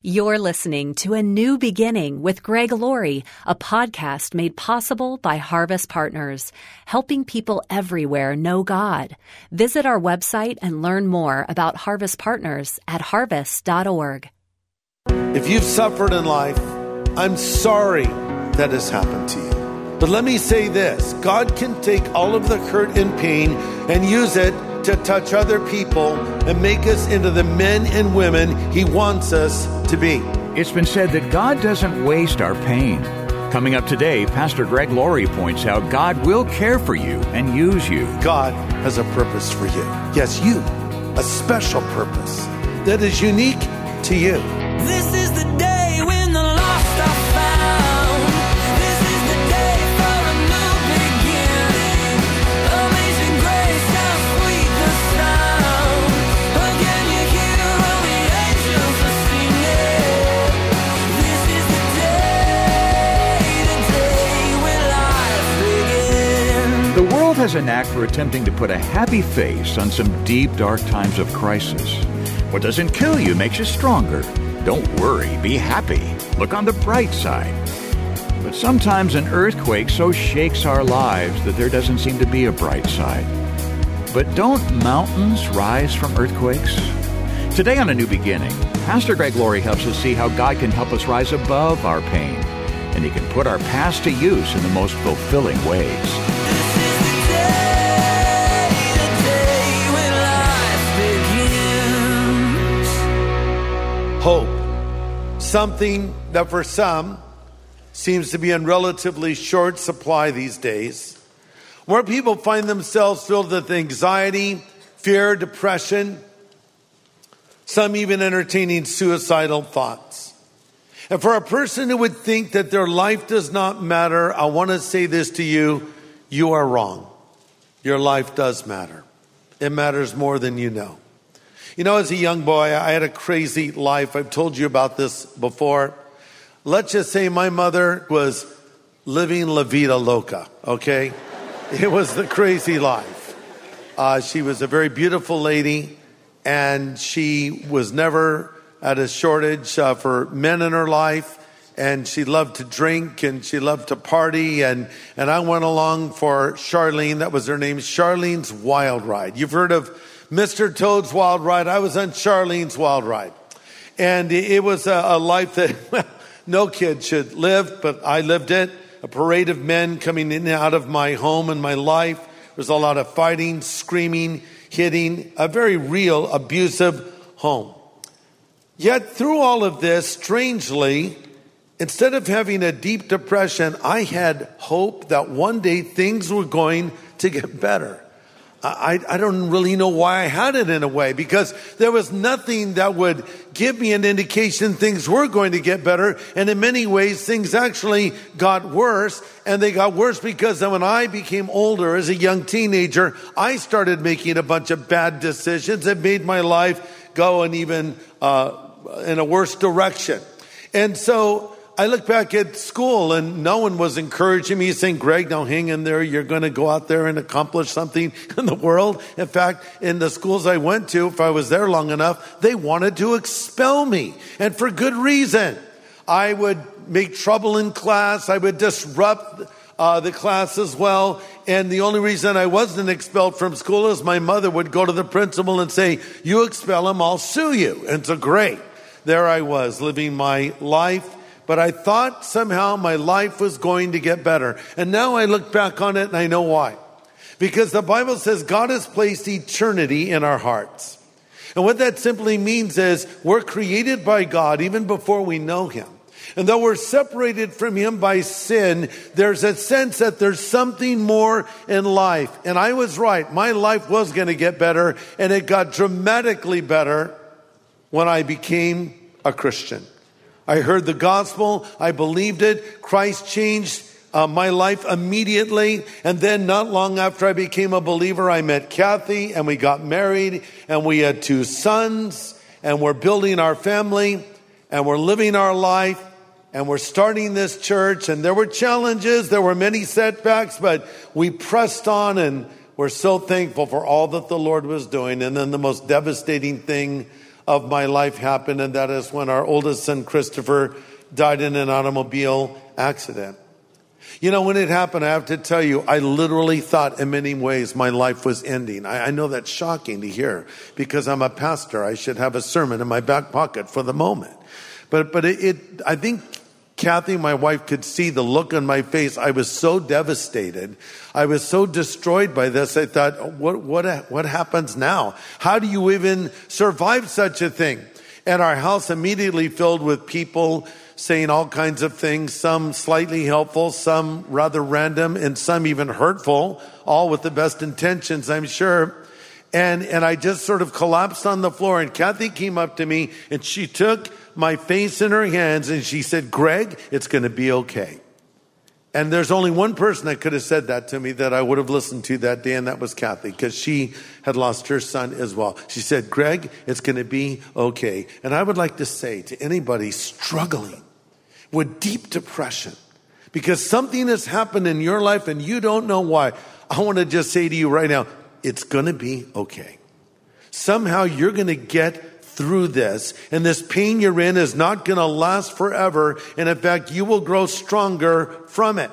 You're listening to A New Beginning with Greg Laurie, a podcast made possible by Harvest Partners, helping people everywhere know God. Visit our website and learn more about Harvest Partners at harvest.org. If you've suffered in life, I'm sorry that has happened to you. But let me say this God can take all of the hurt and pain and use it to touch other people and make us into the men and women He wants us to be. It's been said that God doesn't waste our pain. Coming up today, Pastor Greg Laurie points out God will care for you and use you. God has a purpose for you. Yes, you, a special purpose that is unique to you. Has a knack for attempting to put a happy face on some deep, dark times of crisis. What doesn't kill you makes you stronger. Don't worry, be happy. Look on the bright side. But sometimes an earthquake so shakes our lives that there doesn't seem to be a bright side. But don't mountains rise from earthquakes? Today on A New Beginning, Pastor Greg Laurie helps us see how God can help us rise above our pain, and He can put our past to use in the most fulfilling ways. Hope. Something that for some seems to be in relatively short supply these days. Where people find themselves filled with anxiety, fear, depression, some even entertaining suicidal thoughts. And for a person who would think that their life does not matter, I want to say this to you you are wrong. Your life does matter, it matters more than you know. You know, as a young boy, I had a crazy life. I've told you about this before. Let's just say my mother was living La Vida Loca, okay? It was the crazy life. Uh, she was a very beautiful lady, and she was never at a shortage uh, for men in her life. And she loved to drink and she loved to party. And, and I went along for Charlene. That was her name, Charlene's Wild Ride. You've heard of Mr. Toad's Wild Ride. I was on Charlene's Wild Ride. And it was a, a life that no kid should live, but I lived it. A parade of men coming in and out of my home and my life. There's a lot of fighting, screaming, hitting, a very real abusive home. Yet through all of this, strangely, instead of having a deep depression, I had hope that one day things were going to get better. I, I don't really know why I had it in a way because there was nothing that would give me an indication things were going to get better. And in many ways, things actually got worse. And they got worse because then when I became older as a young teenager, I started making a bunch of bad decisions that made my life go in even uh, in a worse direction. And so I look back at school and no one was encouraging me saying, Greg, now hang in there. You're going to go out there and accomplish something in the world. In fact, in the schools I went to, if I was there long enough, they wanted to expel me and for good reason. I would make trouble in class. I would disrupt uh, the class as well. And the only reason I wasn't expelled from school is my mother would go to the principal and say, you expel him, I'll sue you. And so great. There I was living my life but I thought somehow my life was going to get better. And now I look back on it and I know why. Because the Bible says God has placed eternity in our hearts. And what that simply means is we're created by God even before we know Him. And though we're separated from Him by sin, there's a sense that there's something more in life. And I was right. My life was going to get better and it got dramatically better when I became a Christian. I heard the gospel. I believed it. Christ changed uh, my life immediately. And then not long after I became a believer, I met Kathy and we got married and we had two sons and we're building our family and we're living our life and we're starting this church and there were challenges. There were many setbacks, but we pressed on and we're so thankful for all that the Lord was doing. And then the most devastating thing of my life happened, and that is when our oldest son, Christopher, died in an automobile accident. You know, when it happened, I have to tell you, I literally thought in many ways my life was ending. I, I, know that's shocking to hear because I'm a pastor. I should have a sermon in my back pocket for the moment. But, but it, it I think Kathy, my wife, could see the look on my face. I was so devastated. I was so destroyed by this. I thought, what, what, what happens now? How do you even survive such a thing? And our house immediately filled with people saying all kinds of things, some slightly helpful, some rather random, and some even hurtful, all with the best intentions, I'm sure. And, and I just sort of collapsed on the floor and Kathy came up to me and she took my face in her hands and she said, Greg, it's going to be okay. And there's only one person that could have said that to me that I would have listened to that day, and that was Kathy, because she had lost her son as well. She said, Greg, it's going to be okay. And I would like to say to anybody struggling with deep depression because something has happened in your life and you don't know why. I want to just say to you right now, it's going to be okay. Somehow you're going to get through this and this pain you're in is not going to last forever. And in fact, you will grow stronger from it.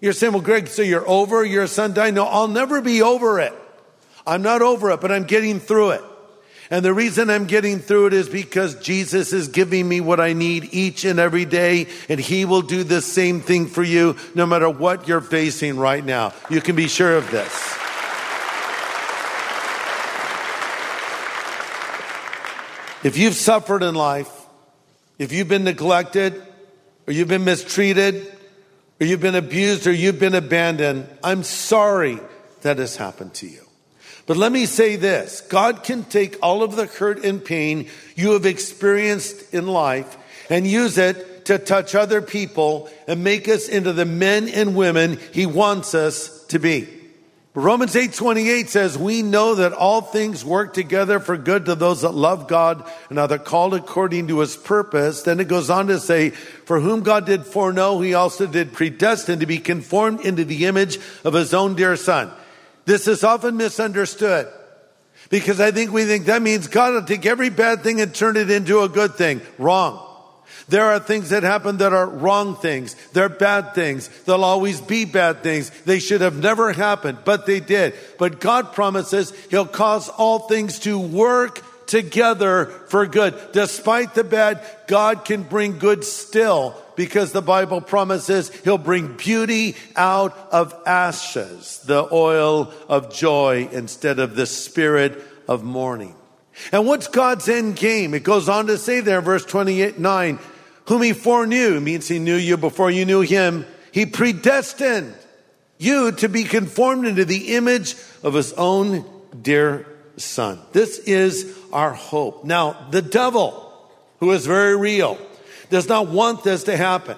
You're saying, well, Greg, so you're over your son died? No, I'll never be over it. I'm not over it, but I'm getting through it. And the reason I'm getting through it is because Jesus is giving me what I need each and every day, and He will do the same thing for you no matter what you're facing right now. You can be sure of this. If you've suffered in life, if you've been neglected, or you've been mistreated, or you've been abused, or you've been abandoned, I'm sorry that has happened to you. But let me say this God can take all of the hurt and pain you have experienced in life and use it to touch other people and make us into the men and women He wants us to be. Romans 8:28 says, "We know that all things work together for good to those that love God and are called according to his purpose." Then it goes on to say, "For whom God did foreknow, he also did predestine to be conformed into the image of his own dear son." This is often misunderstood because I think we think that means God will take every bad thing and turn it into a good thing. Wrong. There are things that happen that are wrong things. They're bad things. They'll always be bad things. They should have never happened, but they did. But God promises He'll cause all things to work together for good. Despite the bad, God can bring good still because the Bible promises he'll bring beauty out of ashes, the oil of joy instead of the spirit of mourning. And what's God's end game? It goes on to say there, verse 28, 9, whom he foreknew, means he knew you before you knew him. He predestined you to be conformed into the image of his own dear son. This is our hope. Now, the devil, who is very real, does not want this to happen.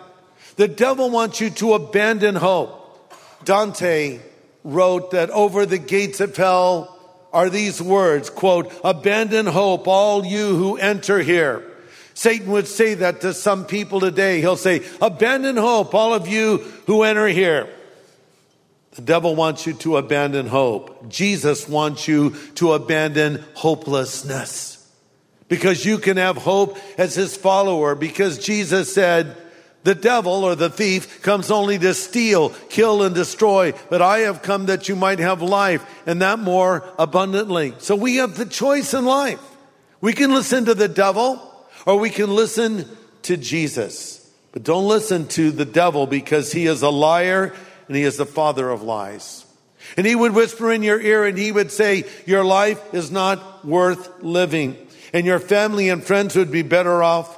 The devil wants you to abandon hope. Dante wrote that over the gates of hell are these words, quote, abandon hope, all you who enter here. Satan would say that to some people today. He'll say, abandon hope, all of you who enter here. The devil wants you to abandon hope. Jesus wants you to abandon hopelessness because you can have hope as his follower because Jesus said, the devil or the thief comes only to steal, kill, and destroy, but I have come that you might have life and that more abundantly. So we have the choice in life. We can listen to the devil or we can listen to Jesus. But don't listen to the devil because he is a liar and he is the father of lies. And he would whisper in your ear and he would say, your life is not worth living and your family and friends would be better off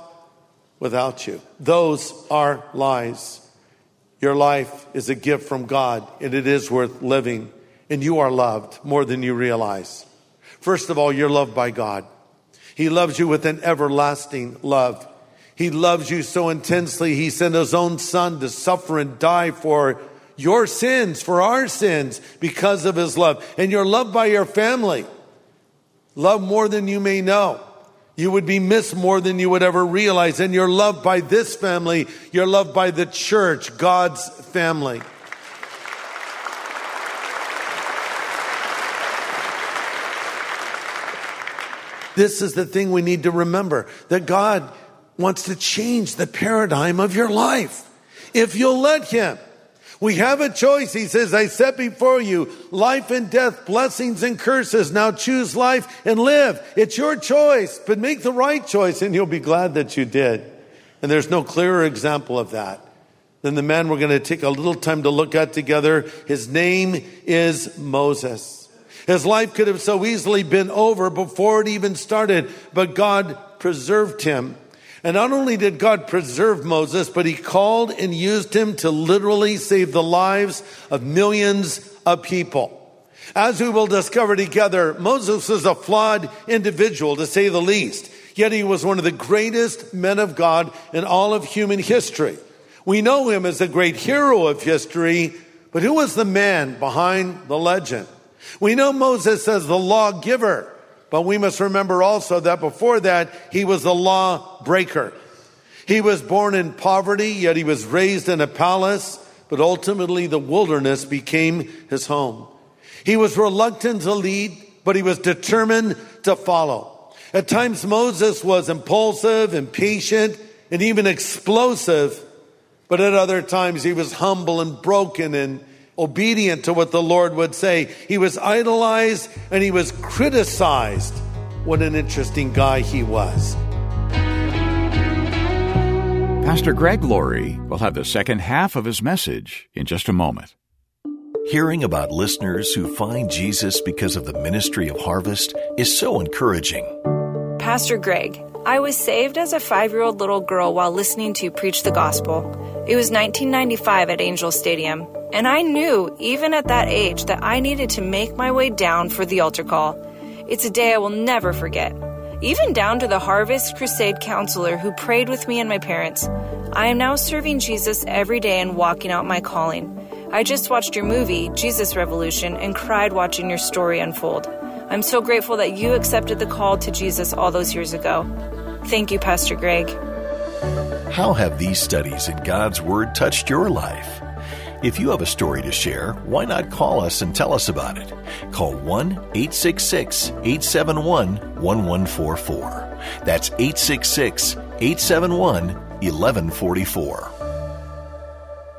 without you. Those are lies. Your life is a gift from God and it is worth living and you are loved more than you realize. First of all, you're loved by God. He loves you with an everlasting love. He loves you so intensely, He sent His own Son to suffer and die for your sins, for our sins, because of His love. And you're loved by your family. Love more than you may know. You would be missed more than you would ever realize. And you're loved by this family. You're loved by the church, God's family. This is the thing we need to remember that God wants to change the paradigm of your life. If you'll let Him, we have a choice. He says, I set before you life and death, blessings and curses. Now choose life and live. It's your choice, but make the right choice and you'll be glad that you did. And there's no clearer example of that than the man we're going to take a little time to look at together. His name is Moses. His life could have so easily been over before it even started, but God preserved him. And not only did God preserve Moses, but he called and used him to literally save the lives of millions of people. As we will discover together, Moses was a flawed individual, to say the least. Yet he was one of the greatest men of God in all of human history. We know him as a great hero of history, but who was the man behind the legend? We know Moses as the lawgiver, but we must remember also that before that, he was the law breaker. He was born in poverty, yet he was raised in a palace, but ultimately the wilderness became his home. He was reluctant to lead, but he was determined to follow. At times, Moses was impulsive, impatient, and even explosive, but at other times, he was humble and broken and obedient to what the Lord would say. He was idolized and he was criticized. What an interesting guy he was. Pastor Greg Laurie will have the second half of his message in just a moment. Hearing about listeners who find Jesus because of the ministry of Harvest is so encouraging. Pastor Greg, I was saved as a five year old little girl while listening to preach the gospel. It was 1995 at Angel Stadium, and I knew, even at that age, that I needed to make my way down for the altar call. It's a day I will never forget. Even down to the Harvest Crusade counselor who prayed with me and my parents. I am now serving Jesus every day and walking out my calling. I just watched your movie, Jesus Revolution, and cried watching your story unfold. I'm so grateful that you accepted the call to Jesus all those years ago. Thank you, Pastor Greg. How have these studies in God's Word touched your life? If you have a story to share, why not call us and tell us about it? Call 1 866 871 1144. That's 866 871 1144.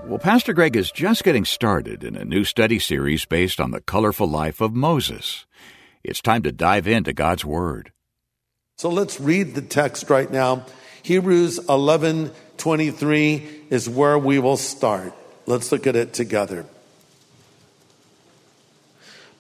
Well, Pastor Greg is just getting started in a new study series based on the colorful life of Moses. It's time to dive into God's Word. So let's read the text right now. Hebrews 11 23 is where we will start. Let's look at it together.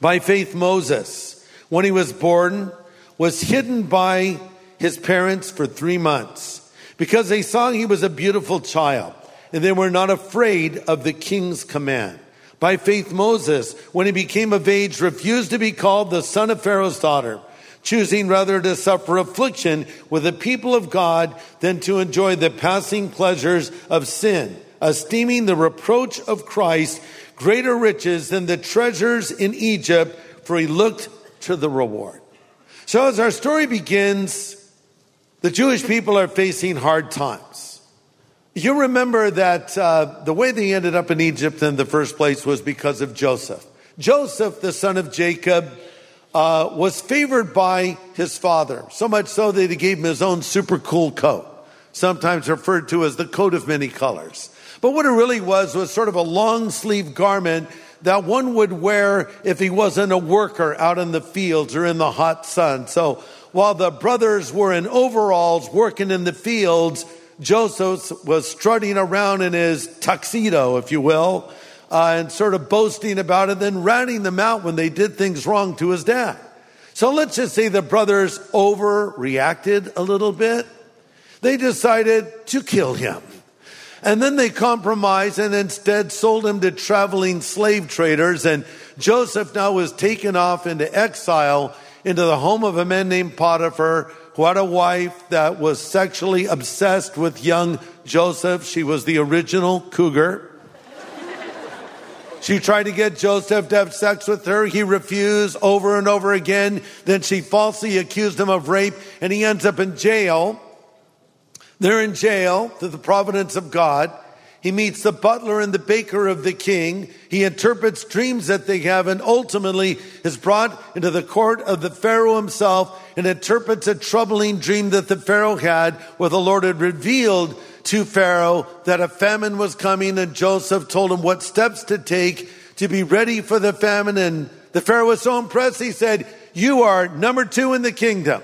By faith, Moses, when he was born, was hidden by his parents for three months because they saw he was a beautiful child and they were not afraid of the king's command. By faith, Moses, when he became of age, refused to be called the son of Pharaoh's daughter, choosing rather to suffer affliction with the people of God than to enjoy the passing pleasures of sin, esteeming the reproach of Christ greater riches than the treasures in Egypt, for he looked to the reward. So as our story begins, the Jewish people are facing hard times. You remember that uh, the way they ended up in Egypt in the first place was because of Joseph. Joseph, the son of Jacob, uh, was favored by his father, so much so that he gave him his own super cool coat, sometimes referred to as the coat of many colors. But what it really was was sort of a long sleeve garment that one would wear if he wasn't a worker out in the fields or in the hot sun. So while the brothers were in overalls working in the fields, Joseph was strutting around in his tuxedo, if you will, uh, and sort of boasting about it, then ratting them out when they did things wrong to his dad. So let's just say the brothers overreacted a little bit. They decided to kill him. And then they compromised and instead sold him to traveling slave traders. And Joseph now was taken off into exile into the home of a man named Potiphar who had a wife that was sexually obsessed with young Joseph. She was the original cougar. She tried to get Joseph to have sex with her. He refused over and over again. Then she falsely accused him of rape and he ends up in jail. They're in jail through the providence of God. He meets the butler and the baker of the king. He interprets dreams that they have and ultimately is brought into the court of the Pharaoh himself and interprets a troubling dream that the Pharaoh had where the Lord had revealed to Pharaoh that a famine was coming and Joseph told him what steps to take to be ready for the famine. And the Pharaoh was so impressed, he said, you are number two in the kingdom.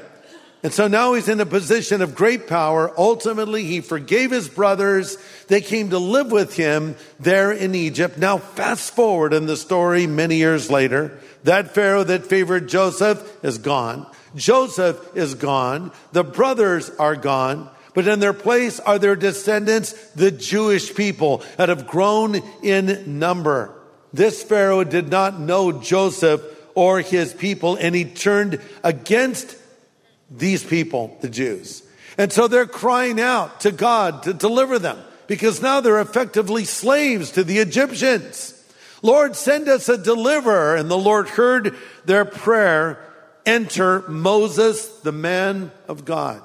And so now he's in a position of great power. Ultimately, he forgave his brothers. They came to live with him there in Egypt. Now, fast forward in the story many years later. That Pharaoh that favored Joseph is gone. Joseph is gone. The brothers are gone. But in their place are their descendants, the Jewish people that have grown in number. This Pharaoh did not know Joseph or his people, and he turned against these people, the Jews. And so they're crying out to God to deliver them because now they're effectively slaves to the Egyptians. Lord, send us a deliverer. And the Lord heard their prayer. Enter Moses, the man of God.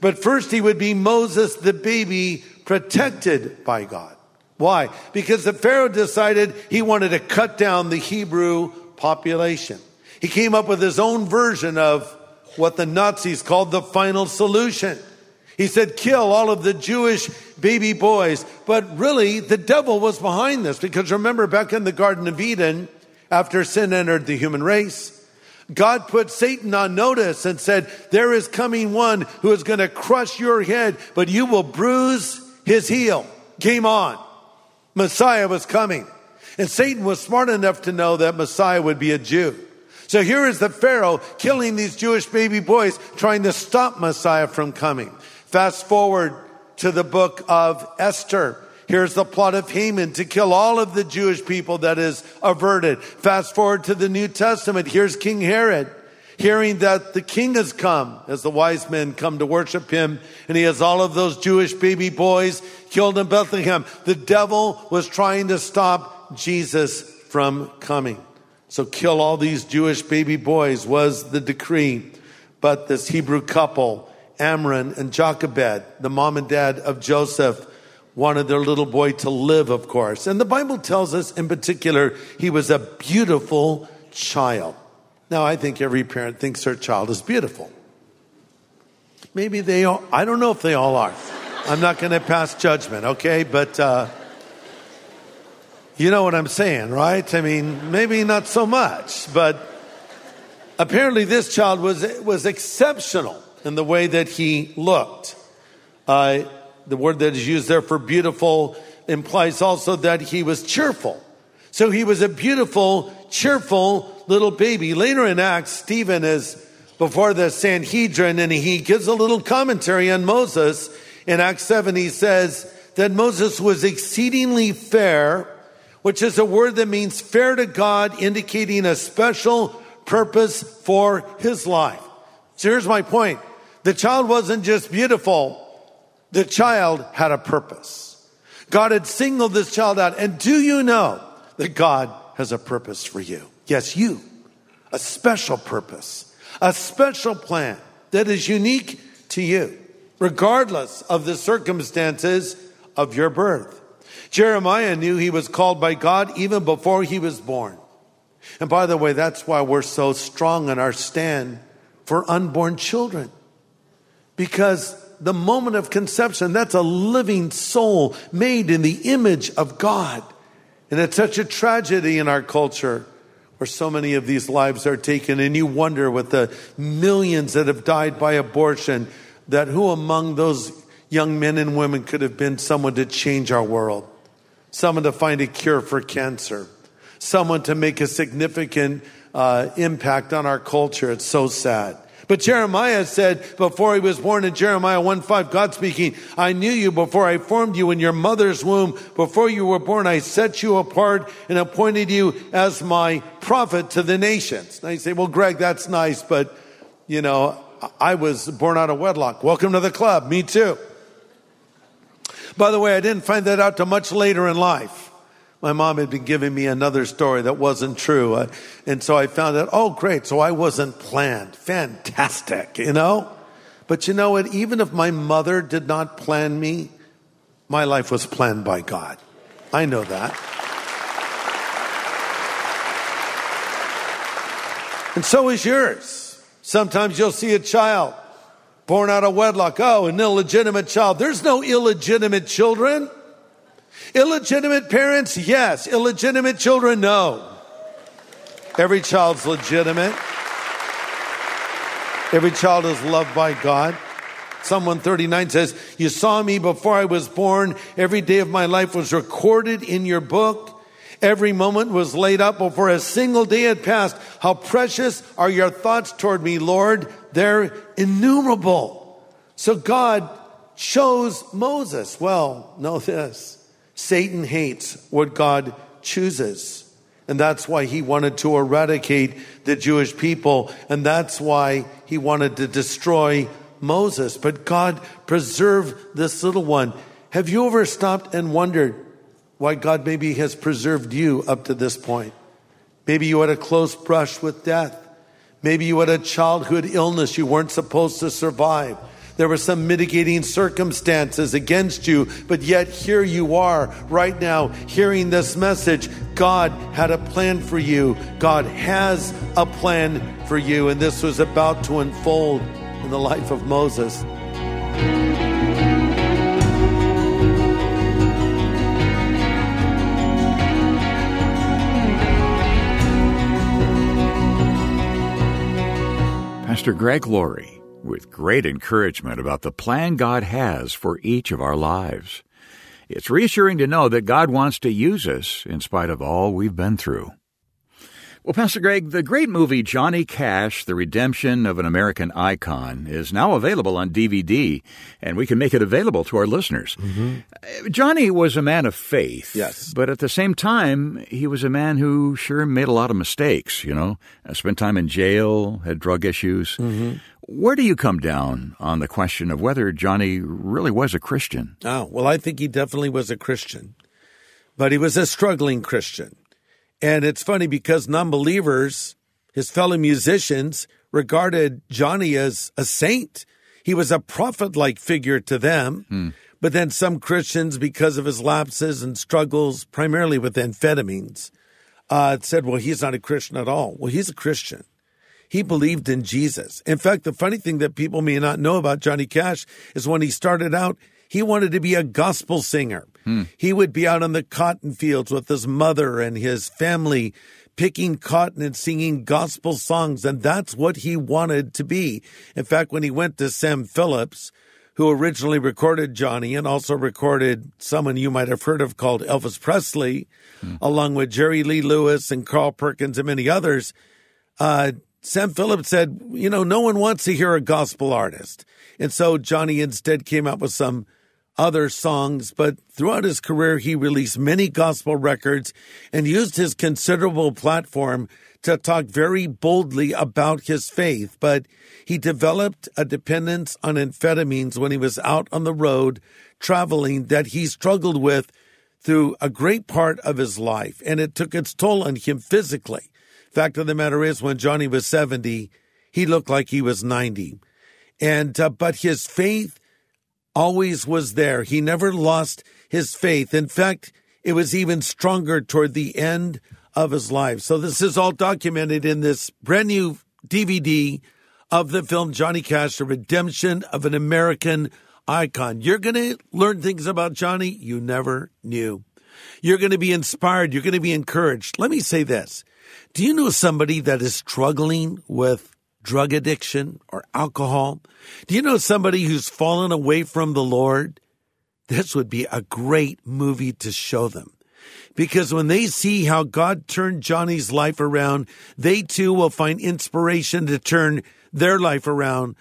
But first he would be Moses, the baby protected by God. Why? Because the Pharaoh decided he wanted to cut down the Hebrew population. He came up with his own version of what the Nazis called the final solution. He said, kill all of the Jewish baby boys. But really, the devil was behind this because remember back in the Garden of Eden, after sin entered the human race, God put Satan on notice and said, there is coming one who is going to crush your head, but you will bruise his heel. Game on. Messiah was coming. And Satan was smart enough to know that Messiah would be a Jew. So here is the Pharaoh killing these Jewish baby boys, trying to stop Messiah from coming. Fast forward to the book of Esther. Here's the plot of Haman to kill all of the Jewish people that is averted. Fast forward to the New Testament. Here's King Herod hearing that the king has come as the wise men come to worship him and he has all of those Jewish baby boys killed in Bethlehem. The devil was trying to stop Jesus from coming. So kill all these Jewish baby boys was the decree. But this Hebrew couple, Amram and Jochebed, the mom and dad of Joseph, wanted their little boy to live, of course. And the Bible tells us in particular, he was a beautiful child. Now, I think every parent thinks their child is beautiful. Maybe they all, I don't know if they all are. I'm not going to pass judgment, okay? But, uh, you know what I'm saying, right? I mean, maybe not so much, but apparently this child was, was exceptional in the way that he looked. Uh, the word that is used there for beautiful implies also that he was cheerful. So he was a beautiful, cheerful little baby. Later in Acts, Stephen is before the Sanhedrin and he gives a little commentary on Moses. In Acts 7, he says that Moses was exceedingly fair which is a word that means fair to God, indicating a special purpose for his life. So here's my point. The child wasn't just beautiful. The child had a purpose. God had singled this child out. And do you know that God has a purpose for you? Yes, you. A special purpose. A special plan that is unique to you, regardless of the circumstances of your birth. Jeremiah knew he was called by God even before he was born. And by the way, that's why we're so strong in our stand for unborn children. Because the moment of conception, that's a living soul made in the image of God. And it's such a tragedy in our culture where so many of these lives are taken. And you wonder with the millions that have died by abortion, that who among those young men and women could have been someone to change our world? Someone to find a cure for cancer, someone to make a significant uh, impact on our culture. It's so sad. But Jeremiah said before he was born in Jeremiah 1 5, God speaking, I knew you before I formed you in your mother's womb. Before you were born, I set you apart and appointed you as my prophet to the nations. Now you say, well, Greg, that's nice, but you know, I was born out of wedlock. Welcome to the club. Me too. By the way, I didn't find that out till much later in life. My mom had been giving me another story that wasn't true. Uh, and so I found out, oh, great. So I wasn't planned. Fantastic, you know? But you know what? Even if my mother did not plan me, my life was planned by God. I know that. And so is yours. Sometimes you'll see a child born out of wedlock. Oh, an illegitimate child. There's no illegitimate children. Illegitimate parents, yes. Illegitimate children, no. Every child's legitimate. Every child is loved by God. Psalm 139 says, You saw me before I was born. Every day of my life was recorded in your book. Every moment was laid up before a single day had passed. How precious are your thoughts toward me, Lord. They're innumerable. So God chose Moses. Well, know this. Satan hates what God chooses. And that's why he wanted to eradicate the Jewish people. And that's why he wanted to destroy Moses. But God preserved this little one. Have you ever stopped and wondered why God maybe has preserved you up to this point? Maybe you had a close brush with death. Maybe you had a childhood illness you weren't supposed to survive. There were some mitigating circumstances against you, but yet here you are right now hearing this message. God had a plan for you. God has a plan for you, and this was about to unfold in the life of Moses. Pastor Greg Laurie with great encouragement about the plan God has for each of our lives. It's reassuring to know that God wants to use us in spite of all we've been through. Well, Pastor Greg, the great movie Johnny Cash, The Redemption of an American Icon, is now available on DVD, and we can make it available to our listeners. Uh, Johnny was a man of faith. Yes. But at the same time, he was a man who sure made a lot of mistakes, you know, uh, spent time in jail, had drug issues. Where do you come down on the question of whether Johnny really was a Christian? Oh, well, I think he definitely was a Christian, but he was a struggling Christian. And it's funny because non believers, his fellow musicians, regarded Johnny as a saint. He was a prophet like figure to them. But then some Christians, because of his lapses and struggles, primarily with amphetamines, uh, said, well, he's not a Christian at all. Well, he's a Christian. He believed in Jesus. In fact, the funny thing that people may not know about Johnny Cash is when he started out, he wanted to be a gospel singer. He would be out on the cotton fields with his mother and his family picking cotton and singing gospel songs. And that's what he wanted to be. In fact, when he went to Sam Phillips, who originally recorded Johnny and also recorded someone you might have heard of called Elvis Presley, along with Jerry Lee Lewis and Carl Perkins and many others, uh, Sam Phillips said, you know, no one wants to hear a gospel artist. And so Johnny instead came out with some other songs, but throughout his career, he released many gospel records and used his considerable platform to talk very boldly about his faith. But he developed a dependence on amphetamines when he was out on the road traveling that he struggled with through a great part of his life, and it took its toll on him physically. Fact of the matter is, when Johnny was 70, he looked like he was 90. And, uh, but his faith always was there. He never lost his faith. In fact, it was even stronger toward the end of his life. So this is all documented in this brand new DVD of the film Johnny Cash, The Redemption of an American Icon. You're going to learn things about Johnny you never knew. You're going to be inspired. You're going to be encouraged. Let me say this. Do you know somebody that is struggling with drug addiction or alcohol? Do you know somebody who's fallen away from the Lord? This would be a great movie to show them. Because when they see how God turned Johnny's life around, they too will find inspiration to turn their life around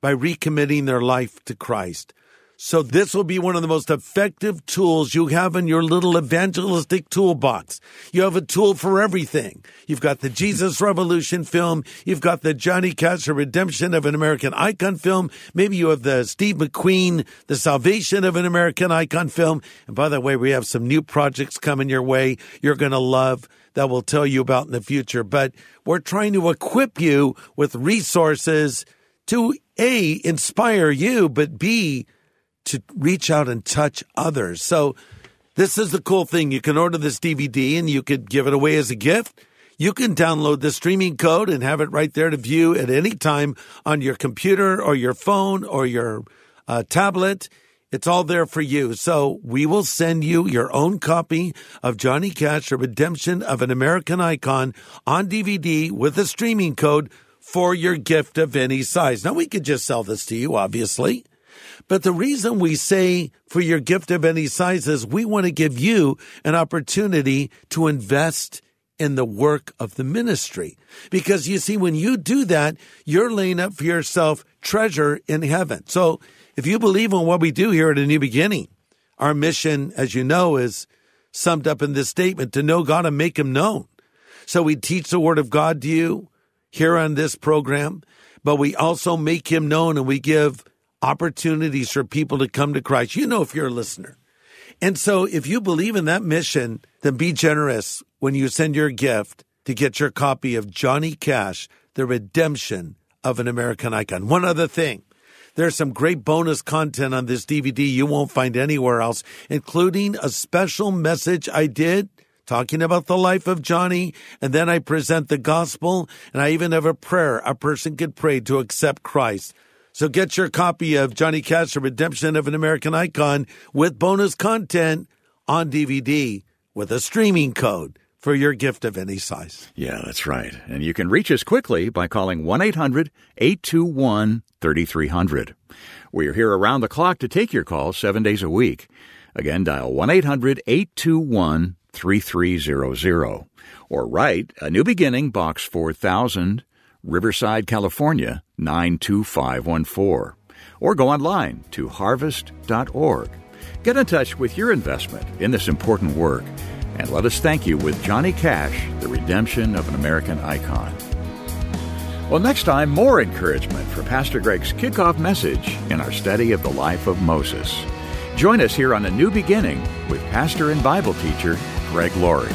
by recommitting their life to Christ. So this will be one of the most effective tools you have in your little evangelistic toolbox. You have a tool for everything. You've got the Jesus Revolution film. You've got the Johnny Cash The Redemption of an American Icon film. Maybe you have the Steve McQueen, The Salvation of an American Icon film. And by the way, we have some new projects coming your way. You're going to love that we'll tell you about in the future. But we're trying to equip you with resources to A, inspire you, but B, to reach out and touch others. So this is the cool thing. You can order this DVD and you could give it away as a gift. You can download the streaming code and have it right there to view at any time on your computer or your phone or your uh, tablet. It's all there for you. So we will send you your own copy of Johnny Cash, The Redemption of an American Icon on DVD with a streaming code for your gift of any size. Now we could just sell this to you, obviously. But the reason we say for your gift of any size is we want to give you an opportunity to invest in the work of the ministry. Because you see, when you do that, you're laying up for yourself treasure in heaven. So if you believe in what we do here at a new beginning, our mission, as you know, is summed up in this statement to know God and make him known. So we teach the word of God to you here on this program, but we also make him known and we give opportunities for people to come to Christ. You know, if you're a listener. And so if you believe in that mission, then be generous when you send your gift to get your copy of Johnny Cash, The Redemption of an American Icon. One other thing. There's some great bonus content on this DVD you won't find anywhere else, including a special message I did talking about the life of Johnny. And then I present the gospel and I even have a prayer a person could pray to accept Christ. So get your copy of Johnny Cash, The Redemption of an American Icon with bonus content on DVD with a streaming code for your gift of any size. Yeah, that's right. And you can reach us quickly by calling 1 800 821 3300. We are here around the clock to take your calls seven days a week. Again, dial 1 800 821 3300 or write A New Beginning, Box 4000, Riverside, California 92514. Or go online to harvest.org. Get in touch with your investment in this important work and let us thank you with Johnny Cash, the redemption of an American icon. Well, next time, more encouragement for Pastor Greg's kickoff message in our study of the life of Moses. Join us here on A New Beginning with pastor and Bible teacher Greg Laurie.